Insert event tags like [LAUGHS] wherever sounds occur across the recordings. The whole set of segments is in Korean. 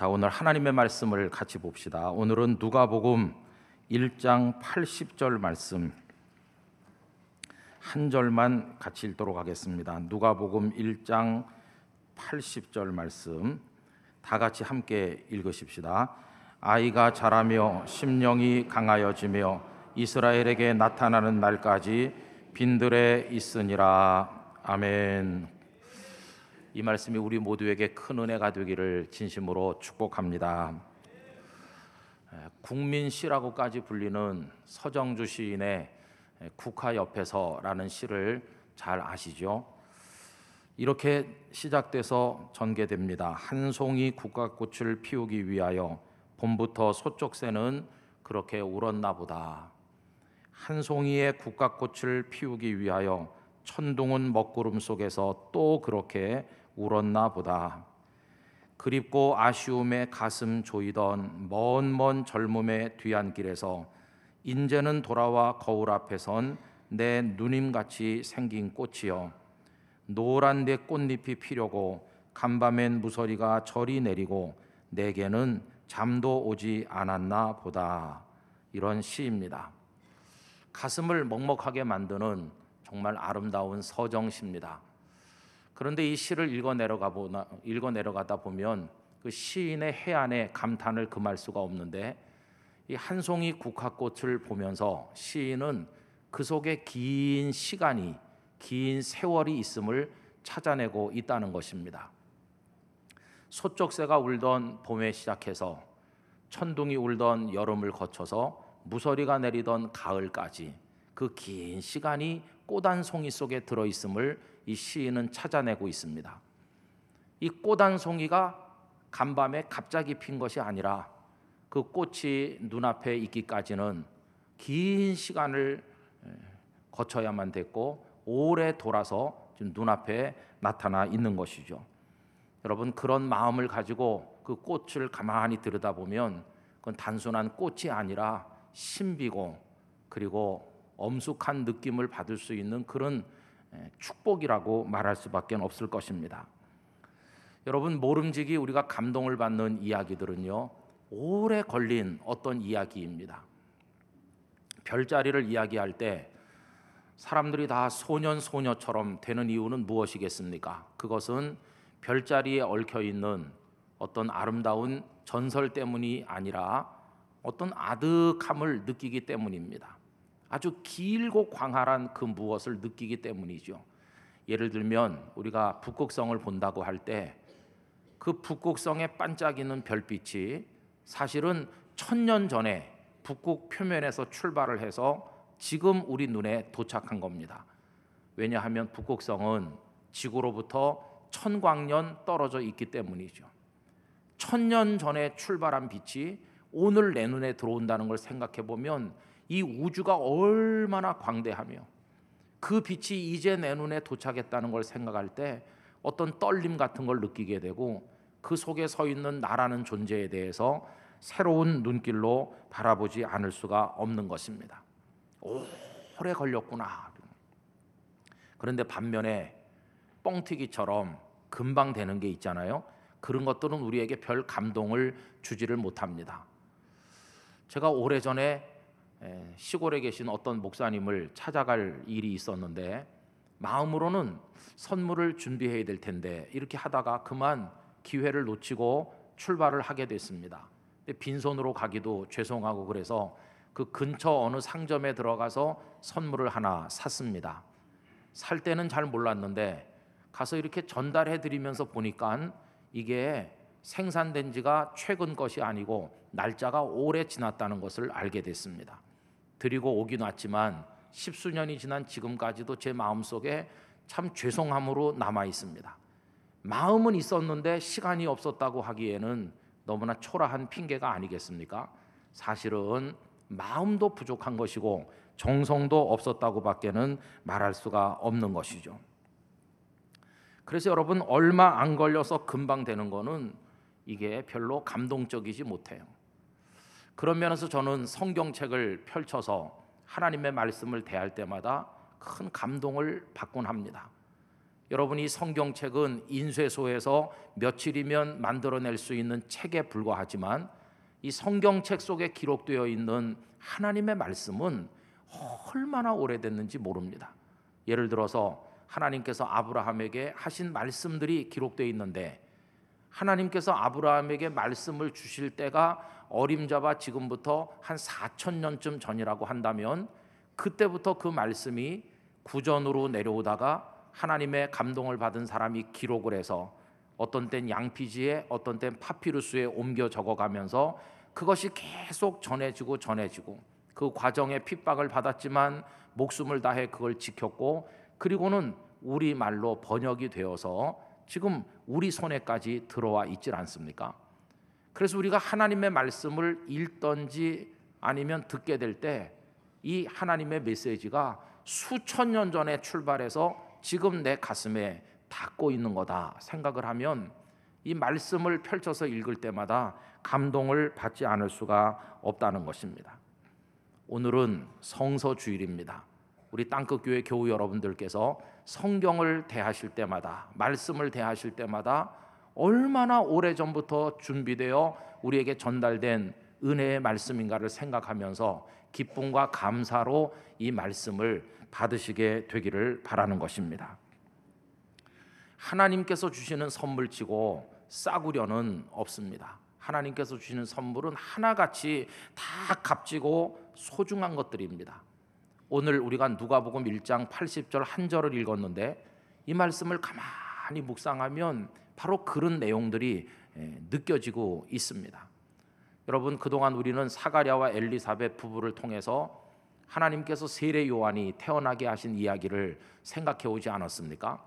자, 오늘 하나님의 말씀을 같이 봅시다. 오늘은 누가복음 1장 80절 말씀 한 절만 같이 읽도록 하겠습니다. 누가복음 1장 80절 말씀 다 같이 함께 읽으십시다. 아이가 자라며 심령이 강하여지며 이스라엘에게 나타나는 날까지 빈들에 있으니라. 아멘. 이 말씀이 우리 모두에게 큰 은혜가 되기를 진심으로 축복합니다. 국민 시라고까지 불리는 서정주 시인의 국화 옆에서라는 시를 잘 아시죠? 이렇게 시작돼서 전개됩니다. 한 송이 국화꽃을 피우기 위하여 봄부터 소쪽새는 그렇게 울었나 보다. 한 송이의 국화꽃을 피우기 위하여 천둥은 먹구름 속에서 또 그렇게 울었나 보다. 그립고 아쉬움에 가슴 조이던 먼 먼 젊음의 뒤안길에서 인제는 돌아와 거울 앞에 선 내 누님같이 생긴 꽃이여 노란 내 꽃잎이 피려고 간밤엔 무서리가 절이 내리고 내게는 잠도 오지 않았나 보다 이런 시입니다. 가슴을 먹먹하게 만드는 정말 아름다운 서정시입니다. 그런데 이 시를 읽어 내려가 보나 읽어 내려가다 보면 그 시인의 해안에 감탄을 금할 수가 없는데 이 한 송이 국화꽃을 보면서 시인은 그 속에 긴 시간이 긴 세월이 있음을 찾아내고 있다는 것입니다. 소쩍새가 울던 봄에 시작해서 천둥이 울던 여름을 거쳐서 무서리가 내리던 가을까지 그 긴 시간이 꽃 한 송이 속에 들어 있음을 이 시인은 찾아내고 있습니다. 이 꽃 한 송이가 간밤에 갑자기 핀 것이 아니라 그 꽃이 눈앞에 있기까지는 긴 시간을 거쳐야만 됐고 오래 돌아서 지금 눈앞에 나타나 있는 것이죠. 여러분 그런 마음을 가지고 그 꽃을 가만히 들여다보면 그건 단순한 꽃이 아니라 신비고 그리고 엄숙한 느낌을 받을 수 있는 그런 축복이라고 말할 수밖에 없을 것입니다. 여러분 모름지기 우리가 감동을 받는 이야기들은요 오래 걸린 어떤 이야기입니다. 별자리를 이야기할 때 사람들이 다 소년 소녀처럼 되는 이유는 무엇이겠습니까? 그것은 별자리에 얽혀 있는 어떤 아름다운 전설 때문이 아니라 어떤 아득함을 느끼기 때문입니다. 아주 길고 광활한 그 무엇을 느끼기 때문이죠. 예를 들면 우리가 북극성을 본다고 할 때 그 북극성에 반짝이는 별빛이 사실은 천년 전에 북극 표면에서 출발을 해서 지금 우리 눈에 도착한 겁니다. 왜냐하면 북극성은 지구로부터 천광년 떨어져 있기 때문이죠. 천년 전에 출발한 빛이 오늘 내 눈에 들어온다는 걸 생각해 보면 이 우주가 얼마나 광대하며 그 빛이 이제 내 눈에 도착했다는 걸 생각할 때 어떤 떨림 같은 걸 느끼게 되고 그 속에 서 있는 나라는 존재에 대해서 새로운 눈길로 바라보지 않을 수가 없는 것입니다. 오래 걸렸구나. 그런데 반면에 뻥튀기처럼 금방 되는 게 있잖아요. 그런 것들은 우리에게 별 감동을 주지를 못합니다. 제가 오래전에 시골에 계신 어떤 목사님을 찾아갈 일이 있었는데 마음으로는 선물을 준비해야 될 텐데 이렇게 하다가 그만 기회를 놓치고 출발을 하게 됐습니다. 빈손으로 가기도 죄송하고 그래서 그 근처 어느 상점에 들어가서 선물을 하나 샀습니다. 살 때는 잘 몰랐는데 가서 이렇게 전달해 드리면서 보니까 이게 생산된 지가 최근 것이 아니고 날짜가 오래 지났다는 것을 알게 됐습니다. 드리고 오긴 왔지만 십수년이 지난 지금까지도 제 마음속에 참 죄송함으로 남아 있습니다. 마음은 있었는데 시간이 없었다고 하기에는 너무나 초라한 핑계가 아니겠습니까? 사실은 마음도 부족한 것이고 정성도 없었다고밖에는 말할 수가 없는 것이죠. 그래서 여러분 얼마 안 걸려서 금방 되는 거는 이게 별로 감동적이지 못해요. 그런 면에서 저는 성경책을 펼쳐서 하나님의 말씀을 대할 때마다 큰 감동을 받곤 합니다. 여러분이 성경책은 인쇄소에서 며칠이면 만들어낼 수 있는 책에 불과하지만 이 성경책 속에 기록되어 있는 하나님의 말씀은 얼마나 오래됐는지 모릅니다. 예를 들어서 하나님께서 아브라함에게 하신 말씀들이 기록되어 있는데 하나님께서 아브라함에게 말씀을 주실 때가 어림잡아 지금부터 한 4천 년쯤 전이라고 한다면 그때부터 그 말씀이 구전으로 내려오다가 하나님의 감동을 받은 사람이 기록을 해서 어떤 땐 양피지에 어떤 땐 파피루스에 옮겨 적어가면서 그것이 계속 전해지고 전해지고 그 과정에 핍박을 받았지만 목숨을 다해 그걸 지켰고 그리고는 우리 말로 번역이 되어서 지금 우리 손에까지 들어와 있질 않습니까? 그래서 우리가 하나님의 말씀을 읽던지 아니면 듣게 될 때 이 하나님의 메시지가 수천 년 전에 출발해서 지금 내 가슴에 닿고 있는 거다 생각을 하면 이 말씀을 펼쳐서 읽을 때마다 감동을 받지 않을 수가 없다는 것입니다. 오늘은 성서 주일입니다. 우리 땅끝 교회 교우 여러분들께서 성경을 대하실 때마다 말씀을 대하실 때마다 얼마나 오래 전부터 준비되어 우리에게 전달된 은혜의 말씀인가를 생각하면서 기쁨과 감사로 이 말씀을 받으시게 되기를 바라는 것입니다. 하나님께서 주시는 선물치고 싸구려는 없습니다. 하나님께서 주시는 선물은 하나같이 다 값지고 소중한 것들입니다. 오늘 우리가 누가복음 1장 80절 한 절을 읽었는데 이 말씀을 가만히 묵상하면 바로 그런 내용들이 느껴지고 있습니다. 여러분 그동안 우리는 사가랴와 엘리사벳 부부를 통해서 하나님께서 세례 요한이 태어나게 하신 이야기를 생각해 오지 않았습니까?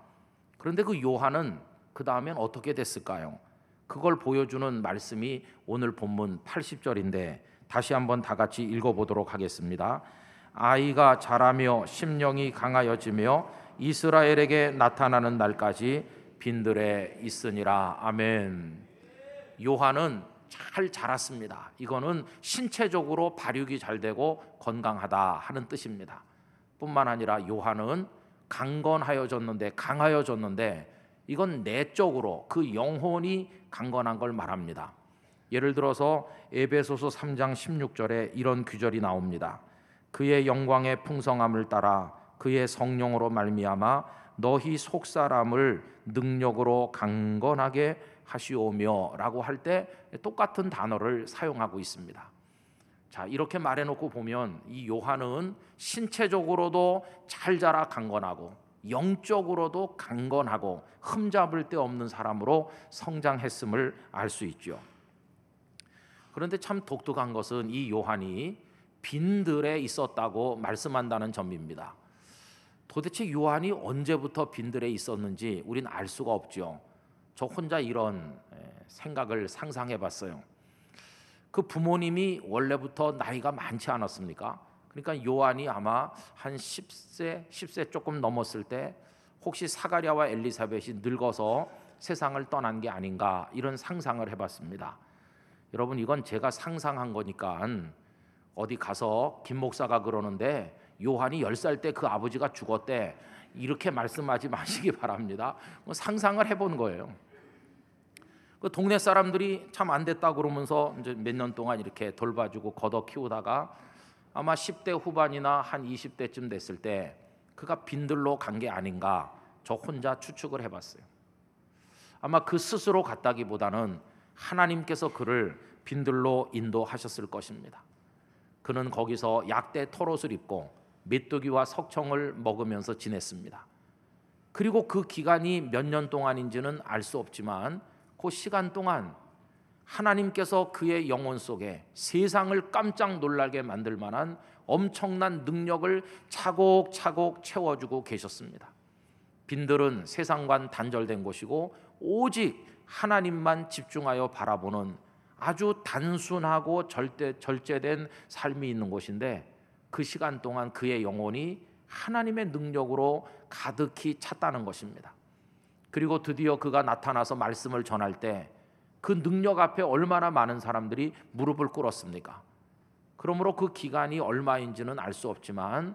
그런데 그 요한은 그 다음엔 어떻게 됐을까요? 그걸 보여주는 말씀이 오늘 본문 80절인데 다시 한번 다 같이 읽어보도록 하겠습니다. 아이가 자라며 심령이 강하여지며 이스라엘에게 나타나는 날까지 빈들에 있으니라. 아멘. 요한은 잘 자랐습니다. 이거는 신체적으로 발육이 잘 되고 건강하다 하는 뜻입니다. 뿐만 아니라 요한은 강건하여졌는데 강하여졌는데 이건 내적으로 그 영혼이 강건한 걸 말합니다. 예를 들어서 에베소서 3장 16절에 이런 규절이 나옵니다. 그의 영광의 풍성함을 따라 그의 성령으로 말미암아 너희 속 사람을 능력으로 강건하게 하시오며라고 할 때 똑같은 단어를 사용하고 있습니다. 자, 이렇게 말해 놓고 보면 이 요한은 신체적으로도 잘 자라 강건하고 영적으로도 강건하고 흠잡을 데 없는 사람으로 성장했음을 알 수 있죠. 그런데 참 독특한 것은 이 요한이 빈들에 있었다고 말씀한다는 점입니다. 도대체 요한이 언제부터 빈들에 있었는지 우리는 알 수가 없죠. 저 혼자 이런 생각을 상상해 봤어요. 그 부모님이 원래부터 나이가 많지 않았습니까? 그러니까 요한이 아마 한 10세, 10세 조금 넘었을 때 혹시 사가랴와 엘리사벳이 늙어서 세상을 떠난 게 아닌가 이런 상상을 해 봤습니다. 여러분 이건 제가 상상한 거니까 어디 가서 김 목사가 그러는데 요한이 10살 때 그 아버지가 죽었대 이렇게 말씀하지 [LAUGHS] 마시기 바랍니다. 뭐 상상을 해본 거예요. 그 동네 사람들이 참 안 됐다 그러면서 이제 몇 년 동안 이렇게 돌봐주고 걷어 키우다가 아마 10대 후반이나 한 20대쯤 됐을 때 그가 빈들로 간 게 아닌가 저 혼자 추측을 해봤어요. 아마 그 스스로 갔다기보다는 하나님께서 그를 빈들로 인도하셨을 것입니다. 그는 거기서 약대 털옷을 입고 메뚜기와 석청을 먹으면서 지냈습니다. 그리고 그 기간이 몇 년 동안인지는 알 수 없지만 그 시간 동안 하나님께서 그의 영혼 속에 세상을 깜짝 놀라게 만들 만한 엄청난 능력을 차곡차곡 채워주고 계셨습니다. 빈들은 세상과 단절된 곳이고 오직 하나님만 집중하여 바라보는 아주 단순하고 절대 절제된 삶이 있는 곳인데 그 시간 동안 그의 영혼이 하나님의 능력으로 가득히 찼다는 것입니다. 그리고 드디어 그가 나타나서 말씀을 전할 때 그 능력 앞에 얼마나 많은 사람들이 무릎을 꿇었습니까? 그러므로 그 기간이 얼마인지는 알 수 없지만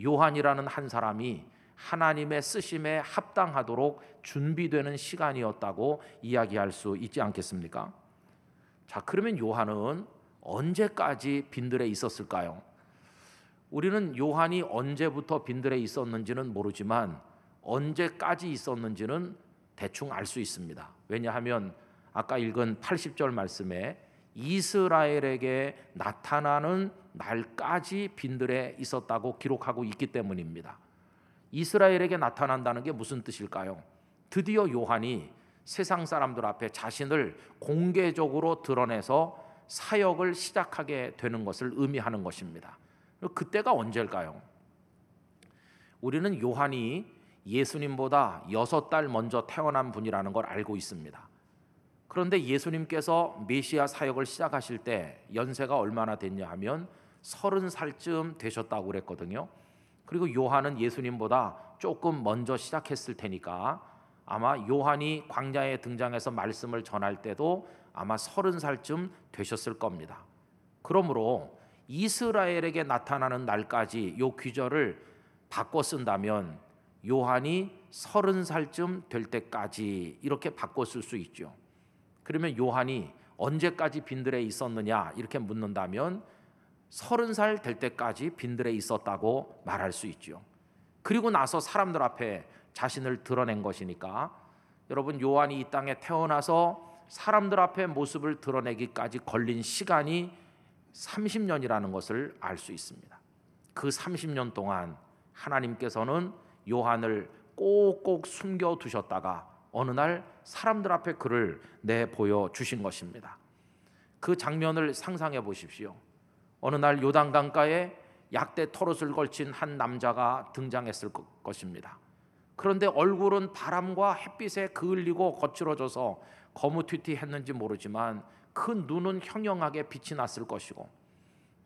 요한이라는 한 사람이 하나님의 쓰심에 합당하도록 준비되는 시간이었다고 이야기할 수 있지 않겠습니까? 자, 그러면 요한은 언제까지 빈들에 있었을까요? 우리는 요한이 언제부터 빈들에 있었는지는 모르지만 언제까지 있었는지는 대충 알 수 있습니다. 왜냐하면 아까 읽은 80절 말씀에 이스라엘에게 나타나는 날까지 빈들에 있었다고 기록하고 있기 때문입니다. 이스라엘에게 나타난다는 게 무슨 뜻일까요? 드디어 요한이 세상 사람들 앞에 자신을 공개적으로 드러내서 사역을 시작하게 되는 것을 의미하는 것입니다. 그때가 언제일까요? 우리는 요한이 예수님보다 여섯 달 먼저 태어난 분이라는 걸 알고 있습니다. 그런데 예수님께서 메시아 사역을 시작하실 때 연세가 얼마나 됐냐 하면 서른 살쯤 되셨다고 그랬거든요. 그리고 요한은 예수님보다 조금 먼저 시작했을 테니까 아마 요한이 광야에 등장해서 말씀을 전할 때도 아마 서른 살쯤 되셨을 겁니다. 그러므로 이스라엘에게 나타나는 날까지 요 귀절을 바꿔 쓴다면 요한이 서른 살쯤 될 때까지 이렇게 바꿔 쓸 수 있죠. 그러면 요한이 언제까지 빈들에 있었느냐 이렇게 묻는다면 서른 살 될 때까지 빈들에 있었다고 말할 수 있죠. 그리고 나서 사람들 앞에 자신을 드러낸 것이니까 여러분 요한이 이 땅에 태어나서 사람들 앞에 모습을 드러내기까지 걸린 시간이 30년이라는 것을 알 수 있습니다. 그 30년 동안 하나님께서는 요한을 꼭꼭 숨겨 두셨다가 어느 날 사람들 앞에 그를 내 보여 주신 것입니다. 그 장면을 상상해 보십시오. 어느 날 요단 강가에 약대 털옷을 걸친 한 남자가 등장했을 것입니다. 그런데 얼굴은 바람과 햇빛에 그을리고 거칠어져서 거무튀튀했는지 모르지만 그 눈은 형형하게 빛이 났을 것이고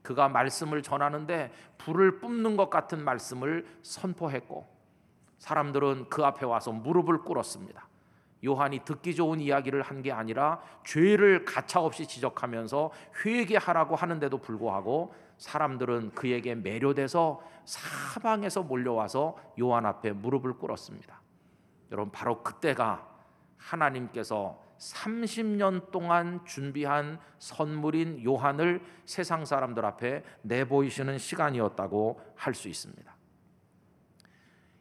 그가 말씀을 전하는데 불을 뿜는 것 같은 말씀을 선포했고 사람들은 그 앞에 와서 무릎을 꿇었습니다. 요한이 듣기 좋은 이야기를 한 게 아니라 죄를 가차없이 지적하면서 회개하라고 하는데도 불구하고 사람들은 그에게 매료돼서 사방에서 몰려와서 요한 앞에 무릎을 꿇었습니다. 여러분 바로 그때가 하나님께서 30년 동안 준비한 선물인 요한을 세상 사람들 앞에 내보이시는 시간이었다고 할 수 있습니다.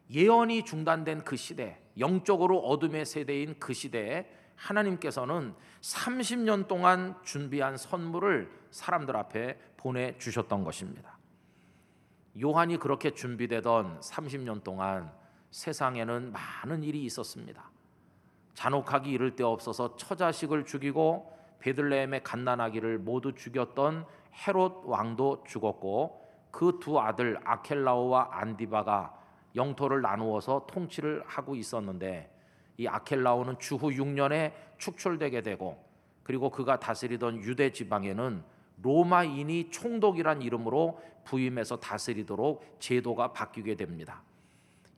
예언이 중단된 그 시대, 영적으로 어둠의 세대인 그 시대에 하나님께서는 30년 동안 준비한 선물을 사람들 앞에 보내 주셨던 것입니다. 요한이 그렇게 준비되던 30년 동안 세상에는 많은 일이 있었습니다. 잔혹하기 이를 데 없어서 처자식을 죽이고 베들레헴의 갓난아기를 모두 죽였던 헤롯 왕도 죽었고 그 두 아들 아켈라오와 안디바가 영토를 나누어서 통치를 하고 있었는데 이 아켈라오는 주후 6년에 축출되게 되고 그리고 그가 다스리던 유대 지방에는 로마인이 총독이란 이름으로 부임해서 다스리도록 제도가 바뀌게 됩니다.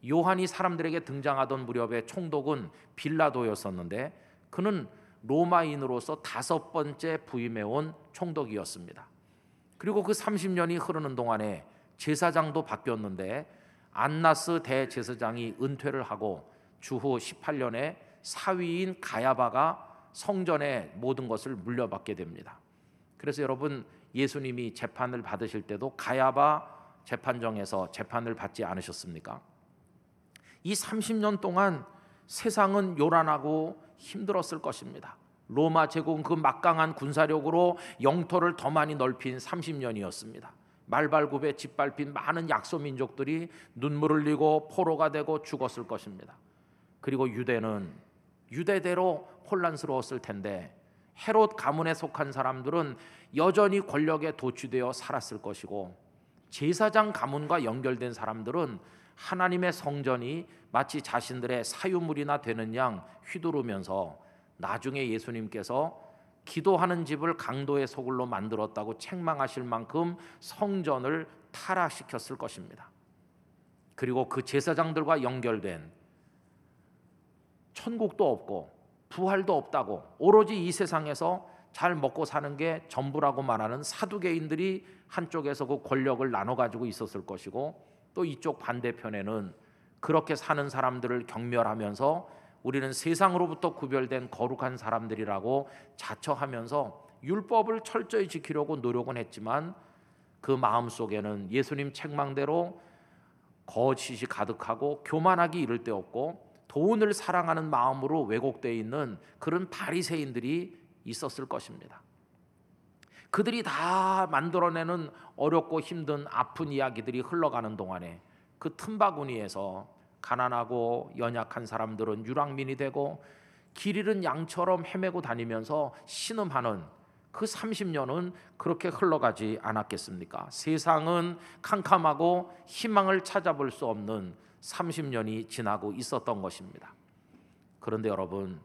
요한이 사람들에게 등장하던 무렵에 총독은 빌라도였었는데 그는 로마인으로서 다섯 번째 부임해 온 총독이었습니다. 그리고 그 30년이 흐르는 동안에 제사장도 바뀌었는데 안나스 대제사장이 은퇴를 하고 주후 18년에 사위인 가야바가 성전의 모든 것을 물려받게 됩니다. 그래서 여러분 예수님이 재판을 받으실 때도 가야바 재판정에서 재판을 받지 않으셨습니까? 이 30년 동안 세상은 요란하고 힘들었을 것입니다. 로마 제국은 그 막강한 군사력으로 영토를 더 많이 넓힌 30년이었습니다. 말발굽에 짓밟힌 많은 약소 민족들이 눈물을 흘리고 포로가 되고 죽었을 것입니다. 그리고 유대는 유대대로 혼란스러웠을 텐데 헤롯 가문에 속한 사람들은 여전히 권력에 도취되어 살았을 것이고 제사장 가문과 연결된 사람들은 하나님의 성전이 마치 자신들의 사유물이나 되는 양 휘두르면서 나중에 예수님께서 기도하는 집을 강도의 소굴로 만들었다고 책망하실 만큼 성전을 타락시켰을 것입니다. 그리고 그 제사장들과 연결된 천국도 없고 부활도 없다고 오로지 이 세상에서 잘 먹고 사는 게 전부라고 말하는 사두개인들이 한쪽에서 그 권력을 나눠 가지고 있었을 것이고 또 이쪽 반대편에는 그렇게 사는 사람들을 경멸하면서 우리는 세상으로부터 구별된 거룩한 사람들이라고 자처하면서 율법을 철저히 지키려고 노력은 했지만 그 마음 속에는 예수님 책망대로 거짓이 가득하고 교만하기 이를 데 없고 돈을 사랑하는 마음으로 왜곡되어 있는 그런 바리새인들이 있었을 것입니다. 그들이 다 만들어내는 어렵고 힘든 아픈 이야기들이 흘러가는 동안에 그 틈바구니에서 가난하고 연약한 사람들은 유랑민이 되고 길 잃은 양처럼 헤매고 다니면서 신음하는 그 30년은 그렇게 흘러가지 않았겠습니까? 세상은 캄캄하고 희망을 찾아볼 수 없는 30년이 지나고 있었던 것입니다. 그런데 여러분,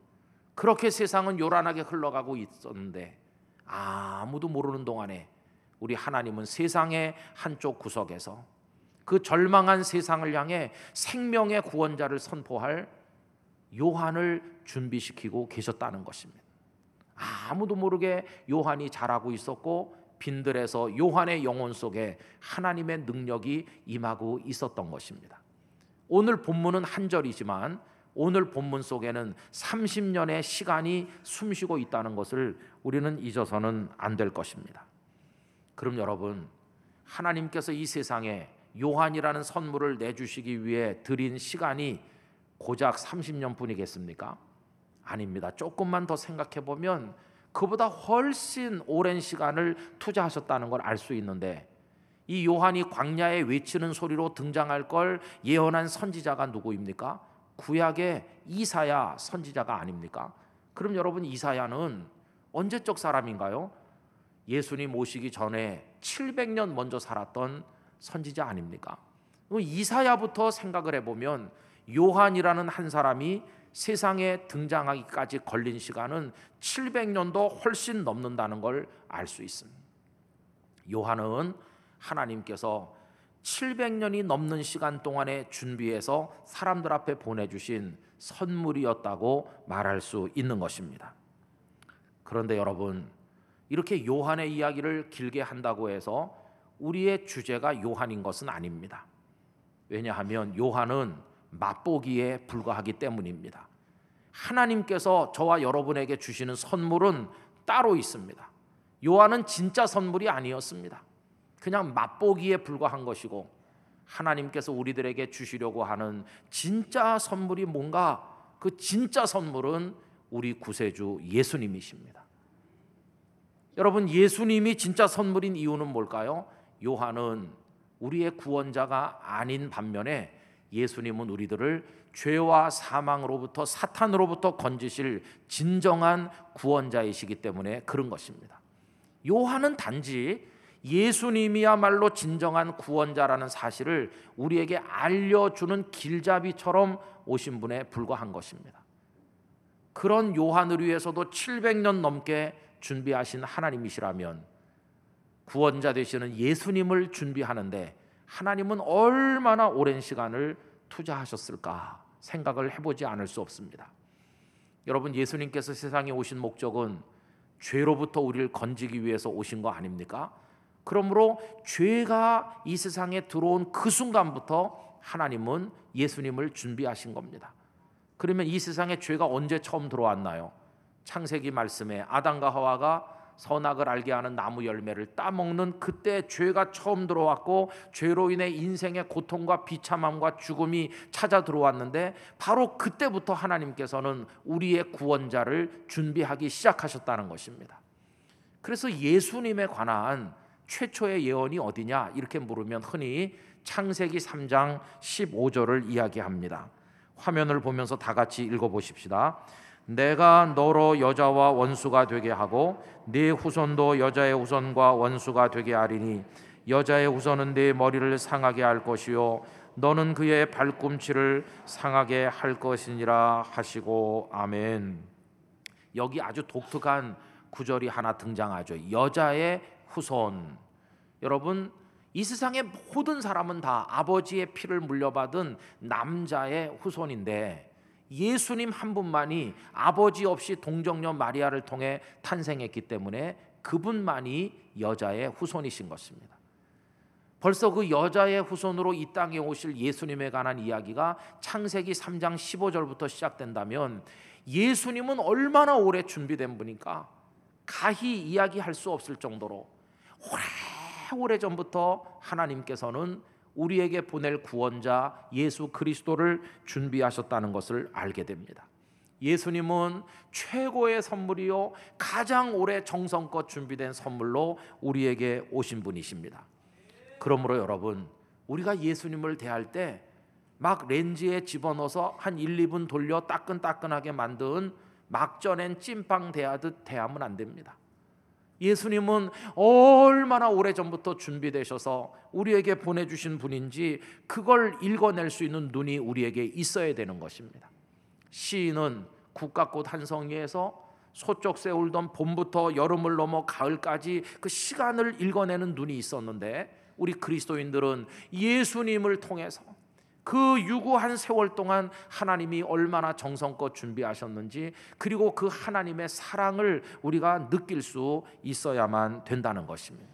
그렇게 세상은 요란하게 흘러가고 있었는데 아무도 모르는 동안에 우리 하나님은 세상의 한쪽 구석에서 그 절망한 세상을 향해 생명의 구원자를 선포할 요한을 준비시키고 계셨다는 것입니다. 아무도 모르게 요한이 자라고 있었고 빈들에서 요한의 영혼 속에 하나님의 능력이 임하고 있었던 것입니다. 오늘 본문은 한 절이지만 오늘 본문 속에는 30년의 시간이 숨쉬고 있다는 것을 우리는 잊어서는 안 될 것입니다. 그럼 여러분, 하나님께서 이 세상에 요한이라는 선물을 내주시기 위해 드린 시간이 고작 30년 뿐이겠습니까? 아닙니다. 조금만 더 생각해 보면 그보다 훨씬 오랜 시간을 투자하셨다는 걸 알 수 있는데 이 요한이 광야에 외치는 소리로 등장할 걸 예언한 선지자가 누구입니까? 구약의 이사야 선지자가 아닙니까? 그럼 여러분 이사야는 언제적 사람인가요? 예수님 오시기 전에 700년 먼저 살았던 선지자 아닙니까? 이사야부터 생각을 해보면 요한이라는 한 사람이 세상에 등장하기까지 걸린 시간은 700년도 훨씬 넘는다는 걸 알 수 있습니다. 요한은 하나님께서 700년이 넘는 시간 동안에 준비해서 사람들 앞에 보내주신 선물이었다고 말할 수 있는 것입니다. 그런데 여러분, 이렇게 요한의 이야기를 길게 한다고 해서 우리의 주제가 요한인 것은 아닙니다. 왜냐하면 요한은 맛보기에 불과하기 때문입니다. 하나님께서 저와 여러분에게 주시는 선물은 따로 있습니다. 요한은 진짜 선물이 아니었습니다. 그냥 맛보기에 불과한 것이고 하나님께서 우리들에게 주시려고 하는 진짜 선물이 뭔가 그 진짜 선물은 우리 구세주 예수님이십니다. 여러분 예수님이 진짜 선물인 이유는 뭘까요? 요한은 우리의 구원자가 아닌 반면에 예수님은 우리들을 죄와 사망으로부터 사탄으로부터 건지실 진정한 구원자이시기 때문에 그런 것입니다. 요한은 단지 예수님이야말로 진정한 구원자라는 사실을 우리에게 알려주는 길잡이처럼 오신 분에 불과한 것입니다. 그런 요한을 위해서도 700년 넘게 준비하신 하나님이시라면 구원자 되시는 예수님을 준비하는데 하나님은 얼마나 오랜 시간을 투자하셨을까 생각을 해보지 않을 수 없습니다. 여러분 예수님께서 세상에 오신 목적은 죄로부터 우리를 건지기 위해서 오신 거 아닙니까? 그러므로 죄가 이 세상에 들어온 그 순간부터 하나님은 예수님을 준비하신 겁니다. 그러면 이 세상에 죄가 언제 처음 들어왔나요? 창세기 말씀에 아담과 하와가 선악을 알게 하는 나무 열매를 따먹는 그때 죄가 처음 들어왔고 죄로 인해 인생의 고통과 비참함과 죽음이 찾아 들어왔는데 바로 그때부터 하나님께서는 우리의 구원자를 준비하기 시작하셨다는 것입니다. 그래서 예수님에 관한 최초의 예언이 어디냐 이렇게 물으면 흔히 창세기 3장 15절을 이야기합니다. 화면을 보면서 다 같이 읽어 보십시다. 내가 너로 여자와 원수가 되게 하고 네 후손도 여자의 후손과 원수가 되게 하리니 여자의 후손은 네 머리를 상하게 할 것이요 너는 그의 발꿈치를 상하게 할 것이니라 하시고 아멘. 여기 아주 독특한 구절이 하나 등장하죠. 여자의 후손. 여러분 이 세상의 모든 사람은 다 아버지의 피를 물려받은 남자의 후손인데 예수님 한 분만이 아버지 없이 동정녀 마리아를 통해 탄생했기 때문에 그분만이 여자의 후손이신 것입니다. 벌써 그 여자의 후손으로 이 땅에 오실 예수님에 관한 이야기가 창세기 3장 15절부터 시작된다면 예수님은 얼마나 오래 준비된 분인가 가히 이야기할 수 없을 정도로 오래 전부터 하나님께서는 우리에게 보낼 구원자 예수 그리스도를 준비하셨다는 것을 알게 됩니다. 예수님은 최고의 선물이요 가장 오래 정성껏 준비된 선물로 우리에게 오신 분이십니다. 그러므로 여러분 우리가 예수님을 대할 때 막 렌즈에 집어넣어서 한 1, 2분 돌려 따끈따끈하게 만든 막 쪄낸 찐빵 대하듯 대하면 안 됩니다. 예수님은 얼마나 오래전부터 준비되셔서 우리에게 보내주신 분인지 그걸 읽어낼 수 있는 눈이 우리에게 있어야 되는 것입니다. 시인은 국가꽃 한 성리에서 소쩍새 울던 봄부터 여름을 넘어 가을까지 그 시간을 읽어내는 눈이 있었는데 우리 그리스도인들은 예수님을 통해서 그 유구한 세월 동안 하나님이 얼마나 정성껏 준비하셨는지 그리고 그 하나님의 사랑을 우리가 느낄 수 있어야만 된다는 것입니다.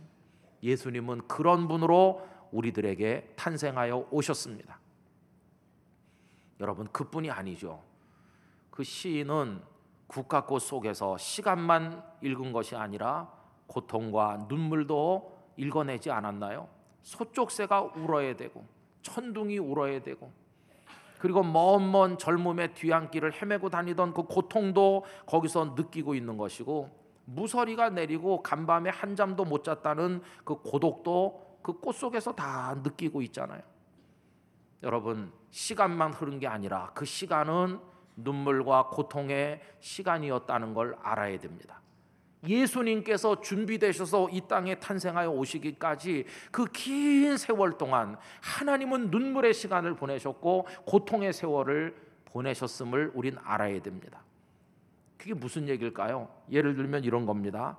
예수님은 그런 분으로 우리들에게 탄생하여 오셨습니다. 여러분 그뿐이 아니죠. 그 시인은 국가꽃 속에서 시간만 읽은 것이 아니라 고통과 눈물도 읽어내지 않았나요? 소쪽새가 울어야 되고 천둥이 울어야 되고 그리고 먼먼 젊음의 뒤안길을 헤매고 다니던 그 고통도 거기서 느끼고 있는 것이고 무서리가 내리고 간밤에 한 잠도 못 잤다는 그 고독도 그 꽃 속에서 다 느끼고 있잖아요. 여러분 시간만 흐른 게 아니라 그 시간은 눈물과 고통의 시간이었다는 걸 알아야 됩니다. 예수님께서 준비되셔서 이 땅에 탄생하여 오시기까지 그 긴 세월 동안 하나님은 눈물의 시간을 보내셨고 고통의 세월을 보내셨음을 우린 알아야 됩니다. 그게 무슨 얘기일까요? 예를 들면 이런 겁니다.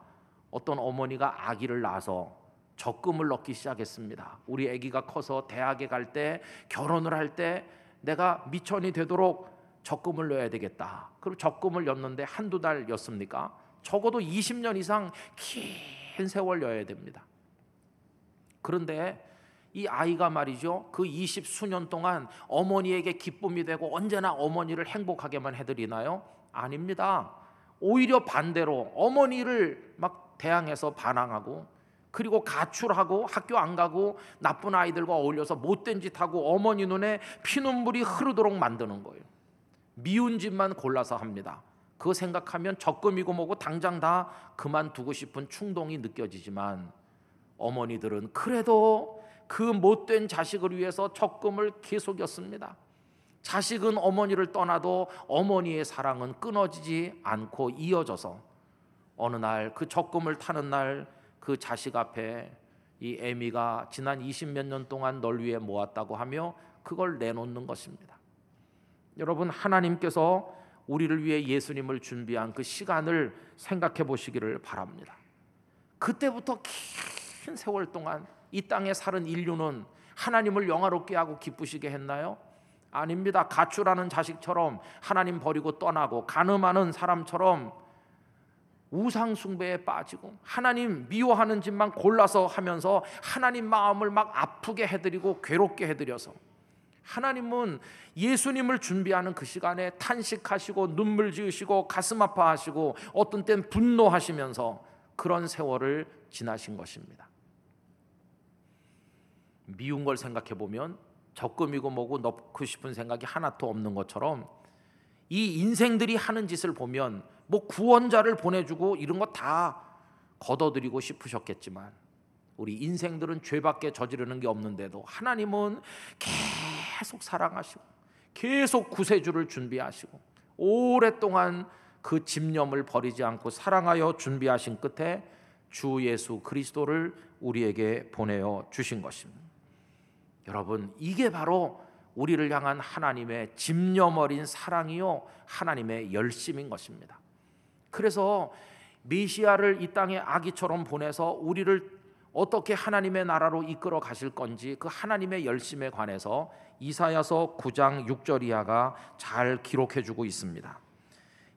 어떤 어머니가 아기를 낳아서 적금을 넣기 시작했습니다. 우리 아기가 커서 대학에 갈 때, 결혼을 할 때 내가 미천이 되도록 적금을 넣어야 되겠다. 그럼 적금을 였는데 한두 달였습니까? 적어도 20년 이상 긴 세월 넣어야 됩니다. 그런데 이 아이가 말이죠. 그 20 수년 동안 어머니에게 기쁨이 되고 언제나 어머니를 행복하게만 해드리나요? 아닙니다. 오히려 반대로 어머니를 막 대항해서 반항하고 그리고 가출하고 학교 안 가고 나쁜 아이들과 어울려서 못된 짓 하고 어머니 눈에 피눈물이 흐르도록 만드는 거예요. 미운 짓만 골라서 합니다. 그거 생각하면 적금이고 뭐고 당장 다 그만두고 싶은 충동이 느껴지지만 어머니들은 그래도 그 못된 자식을 위해서 적금을 계속였습니다. 자식은 어머니를 떠나도 어머니의 사랑은 끊어지지 않고 이어져서 어느 날 그 적금을 타는 날 그 자식 앞에 이 애미가 지난 20몇 년 동안 널 위해 모았다고 하며 그걸 내놓는 것입니다. 여러분 하나님께서 우리를 위해 예수님을 준비한 그 시간을 생각해 보시기를 바랍니다. 그때부터 긴 세월 동안 이 땅에 사는 인류는 하나님을 영화롭게 하고 기쁘시게 했나요? 아닙니다. 가출하는 자식처럼 하나님 버리고 떠나고 가늠하는 사람처럼 우상 숭배에 빠지고 하나님 미워하는 짓만 골라서 하면서 하나님 마음을 막 아프게 해드리고 괴롭게 해드려서 하나님은 예수님을 준비하는 그 시간에 탄식하시고 눈물 지으시고 가슴 아파하시고 어떤 땐 분노하시면서 그런 세월을 지나신 것입니다. 미운 걸 생각해 보면 적금이고 뭐고 넣고 싶은 생각이 하나도 없는 것처럼 이 인생들이 하는 짓을 보면 뭐 구원자를 보내주고 이런 거 다 걷어들이고 싶으셨겠지만 우리 인생들은 죄밖에 저지르는 게 없는데도 하나님은 계속 사랑하시고 계속 구세주를 준비하시고 오랫동안 그 집념을 버리지 않고 사랑하여 준비하신 끝에 주 예수 그리스도를 우리에게 보내어 주신 것입니다. 여러분, 이게 바로 우리를 향한 하나님의 집념 어린 사랑이요 하나님의 열심인 것입니다. 그래서 메시아를 이 땅에 아기처럼 보내서 우리를 어떻게 하나님의 나라로 이끌어 가실 건지 그 하나님의 열심에 관해서 이사야서 9장 6절 이하가 잘 기록해 주고 있습니다.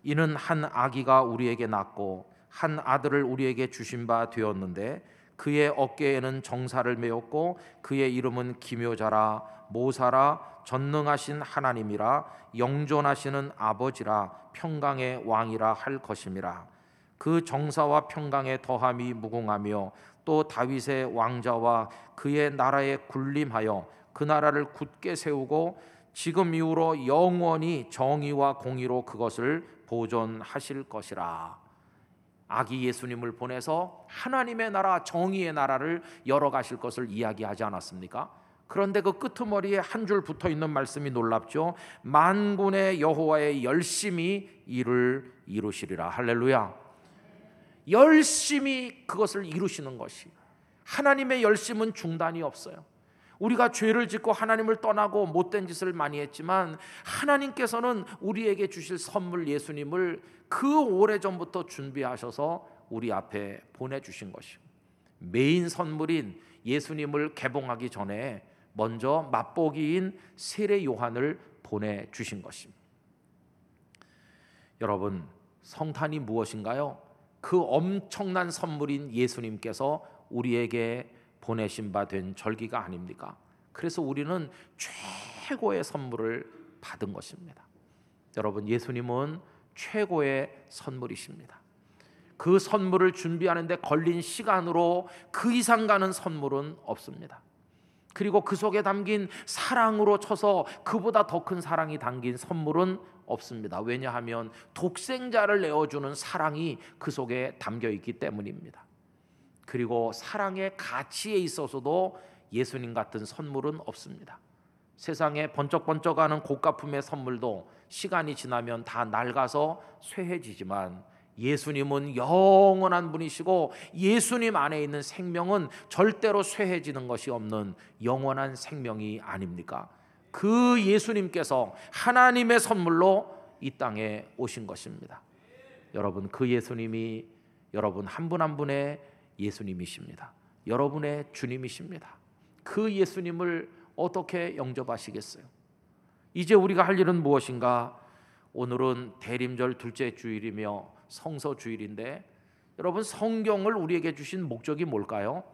이는 한 아기가 우리에게 낳고 한 아들을 우리에게 주신 바 되었는데 그의 어깨에는 정사를 메었고 그의 이름은 기묘자라 모사라 전능하신 하나님이라 영존하시는 아버지라 평강의 왕이라 할 것임이라 그 정사와 평강의 더함이 무궁하며 또 다윗의 왕자와 그의 나라에 군림하여 그 나라를 굳게 세우고 지금 이후로 영원히 정의와 공의로 그것을 보존하실 것이라. 아기 예수님을 보내서 하나님의 나라, 정의의 나라를 열어가실 것을 이야기하지 않았습니까? 그런데 그 끄트머리에 한 줄 붙어 있는 말씀이 놀랍죠. 만군의 여호와의 열심히 이를 이루시리라. 할렐루야. 열심히 그것을 이루시는 것이 하나님의 열심은 중단이 없어요. 우리가 죄를 짓고 하나님을 떠나고 못된 짓을 많이 했지만 하나님께서는 우리에게 주실 선물 예수님을 그 오래전부터 준비하셔서 우리 앞에 보내 주신 것이고 메인 선물인 예수님을 개봉하기 전에 먼저 맛보기인 세례 요한을 보내 주신 것입니다. 여러분 성탄이 무엇인가요? 그 엄청난 선물인 예수님께서 우리에게 보내신 바 된 절기가 아닙니까? 그래서 우리는 최고의 선물을 받은 것입니다. 여러분, 예수님은 최고의 선물이십니다. 그 선물을 준비하는데 걸린 시간으로 그 이상 가는 선물은 없습니다. 그리고 그 속에 담긴 사랑으로 쳐서 그보다 더 큰 사랑이 담긴 선물은 없습니다. 왜냐하면 독생자를 내어주는 사랑이 그 속에 담겨 있기 때문입니다. 그리고 사랑의 가치에 있어서도 예수님 같은 선물은 없습니다. 세상에 번쩍번쩍하는 고가품의 선물도 시간이 지나면 다 낡아서 쇠해지지만 예수님은 영원한 분이시고 예수님 안에 있는 생명은 절대로 쇠해지는 것이 없는 영원한 생명이 아닙니까? 그 예수님께서 하나님의 선물로 이 땅에 오신 것입니다. 여러분 그 예수님이 여러분 한 분 한 분의 예수님이십니다. 여러분의 주님이십니다. 그 예수님을 어떻게 영접하시겠어요? 이제 우리가 할 일은 무엇인가? 오늘은 대림절 둘째 주일이며 성서 주일인데 여러분 성경을 우리에게 주신 목적이 뭘까요?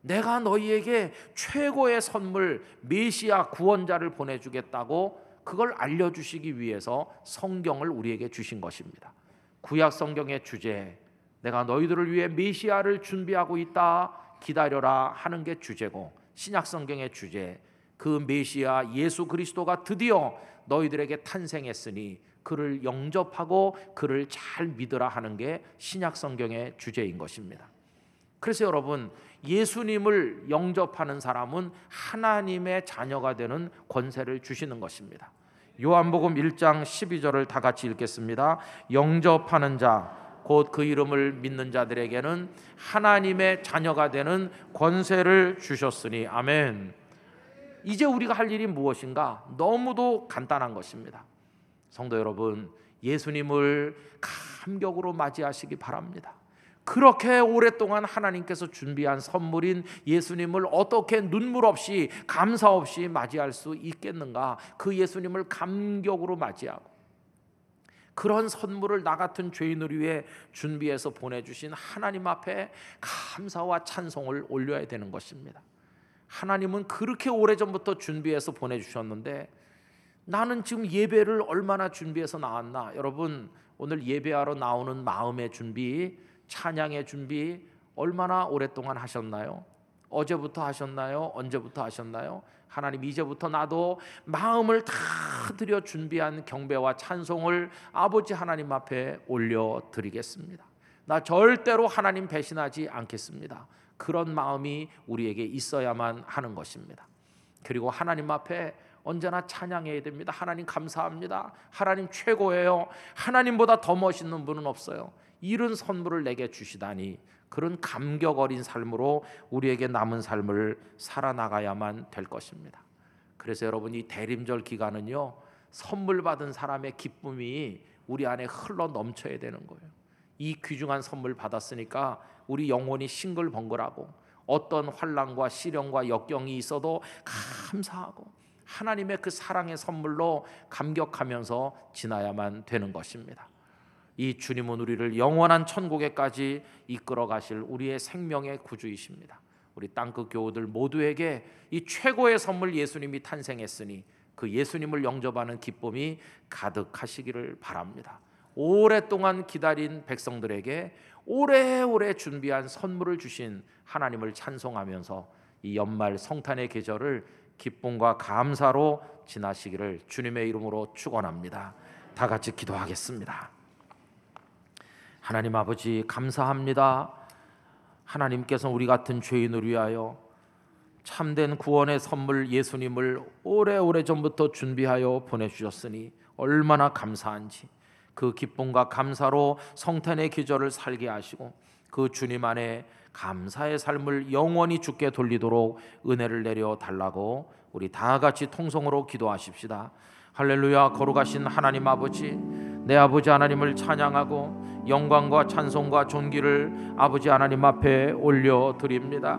내가 너희에게 최고의 선물 메시아 구원자를 보내 주겠다고 그걸 알려 주시기 위해서 성경을 우리에게 주신 것입니다. 구약 성경의 주제 내가 너희들을 위해 메시아를 준비하고 있다 기다려라 하는 게 주제고 신약 성경의 주제 그 메시아 예수 그리스도가 드디어 너희들에게 탄생했으니 그를 영접하고 그를 잘 믿으라 하는 게 신약 성경의 주제인 것입니다. 그래서 여러분 예수님을 영접하는 사람은 하나님의 자녀가 되는 권세를 주시는 것입니다. 요한복음 1장 12절을 다 같이 읽겠습니다. 영접하는 자 곧 그 이름을 믿는 자들에게는 하나님의 자녀가 되는 권세를 주셨으니 아멘. 이제 우리가 할 일이 무엇인가? 너무도 간단한 것입니다. 성도 여러분, 예수님을 감격으로 맞이하시기 바랍니다. 그렇게 오랫동안 하나님께서 준비한 선물인 예수님을 어떻게 눈물 없이 감사 없이 맞이할 수 있겠는가? 그 예수님을 감격으로 맞이하고 그런 선물을 나 같은 죄인을 위해 준비해서 보내주신 하나님 앞에 감사와 찬송을 올려야 되는 것입니다. 하나님은 그렇게 오래전부터 준비해서 보내주셨는데 나는 지금 예배를 얼마나 준비해서 나왔나? 여러분 오늘 예배하러 나오는 마음의 준비 찬양의 준비 얼마나 오랫동안 하셨나요? 어제부터 하셨나요? 언제부터 하셨나요? 하나님 이제부터 나도 마음을 다 드려 준비한 경배와 찬송을 아버지 하나님 앞에 올려 드리겠습니다. 나 절대로 하나님 배신하지 않겠습니다. 그런 마음이 우리에게 있어야만 하는 것입니다. 그리고 하나님 앞에 언제나 찬양해야 됩니다. 하나님 감사합니다. 하나님 최고예요. 하나님보다 더 멋있는 분은 없어요. 이런 선물을 내게 주시다니 그런 감격 어린 삶으로 우리에게 남은 삶을 살아나가야만 될 것입니다. 그래서 여러분 이 대림절 기간은요 선물 받은 사람의 기쁨이 우리 안에 흘러 넘쳐야 되는 거예요. 이 귀중한 선물 받았으니까 우리 영혼이 싱글벙글하고 어떤 환란과 시련과 역경이 있어도 감사하고 하나님의 그 사랑의 선물로 감격하면서 지나야만 되는 것입니다. 이 주님은 우리를 영원한 천국에까지 이끌어 가실 우리의 생명의 구주이십니다. 우리 땅끝 교우들 모두에게 이 최고의 선물 예수님이 탄생했으니 그 예수님을 영접하는 기쁨이 가득하시기를 바랍니다. 오랫동안 기다린 백성들에게 오래오래 준비한 선물을 주신 하나님을 찬송하면서 이 연말 성탄의 계절을 기쁨과 감사로 지나시기를 주님의 이름으로 축원합니다. 다 같이 기도하겠습니다. 하나님 아버지 감사합니다. 하나님께서 우리 같은 죄인을 위하여 참된 구원의 선물 예수님을 오래오래 전부터 준비하여 보내주셨으니 얼마나 감사한지 그 기쁨과 감사로 성탄의 기절을 살게 하시고 그 주님 안에 감사의 삶을 영원히 주께 돌리도록 은혜를 내려 달라고 우리 다 같이 통성으로 기도하십시다. 할렐루야 거룩하신 하나님 아버지 내 아버지 하나님을 찬양하고 영광과 찬송과 존귀를 아버지 하나님 앞에 올려 드립니다.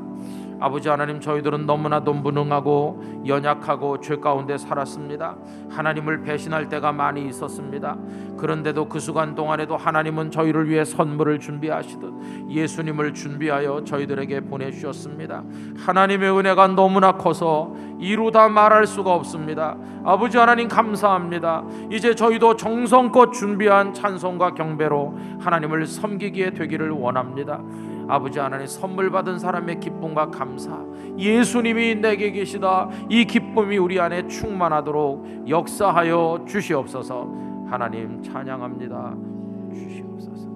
아버지 하나님 저희들은 너무나도 무능하고 연약하고 죄 가운데 살았습니다. 하나님을 배신할 때가 많이 있었습니다. 그런데도 그 수간 동안에도 하나님은 저희를 위해 선물을 준비하시듯 예수님을 준비하여 저희들에게 보내주셨습니다. 하나님의 은혜가 너무나 커서 이루다 말할 수가 없습니다. 아버지 하나님 감사합니다. 이제 저희도 정성껏 준비한 찬송과 경배로 하나님을 섬기기에 되기를 원합니다. 아버지 하나님 선물 받은 사람의 기쁨과 감사. 예수님이 내게 계시다. 이 기쁨이 우리 안에 충만하도록 역사하여 주시옵소서. 하나님 찬양합니다. 주시옵소서.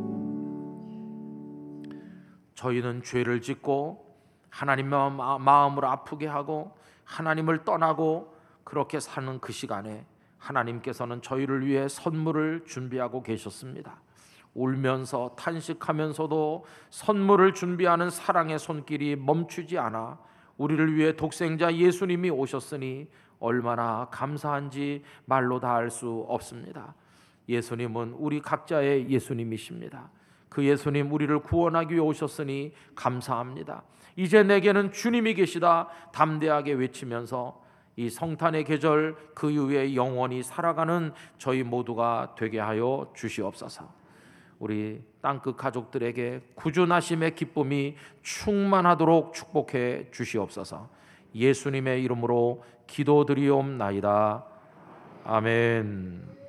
저희는 죄를 짓고 하나님의 마음을 아프게 하고 하나님을 떠나고 그렇게 사는 그 시간에 하나님께서는 저희를 위해 선물을 준비하고 계셨습니다. 울면서 탄식하면서도 선물을 준비하는 사랑의 손길이 멈추지 않아 우리를 위해 독생자 예수님이 오셨으니 얼마나 감사한지 말로 다할수 없습니다. 예수님은 우리 각자의 예수님이십니다. 그 예수님 우리를 구원하기 위해 오셨으니 감사합니다. 이제 내게는 주님이 계시다 담대하게 외치면서 이 성탄의 계절 그 이후에 영원히 살아가는 저희 모두가 되게 하여 주시옵소서. 우리 땅끝 가족들에게 구준하심의 기쁨이 충만하도록 축복해 주시옵소서. 예수님의 이름으로 기도드리옵나이다. 아멘.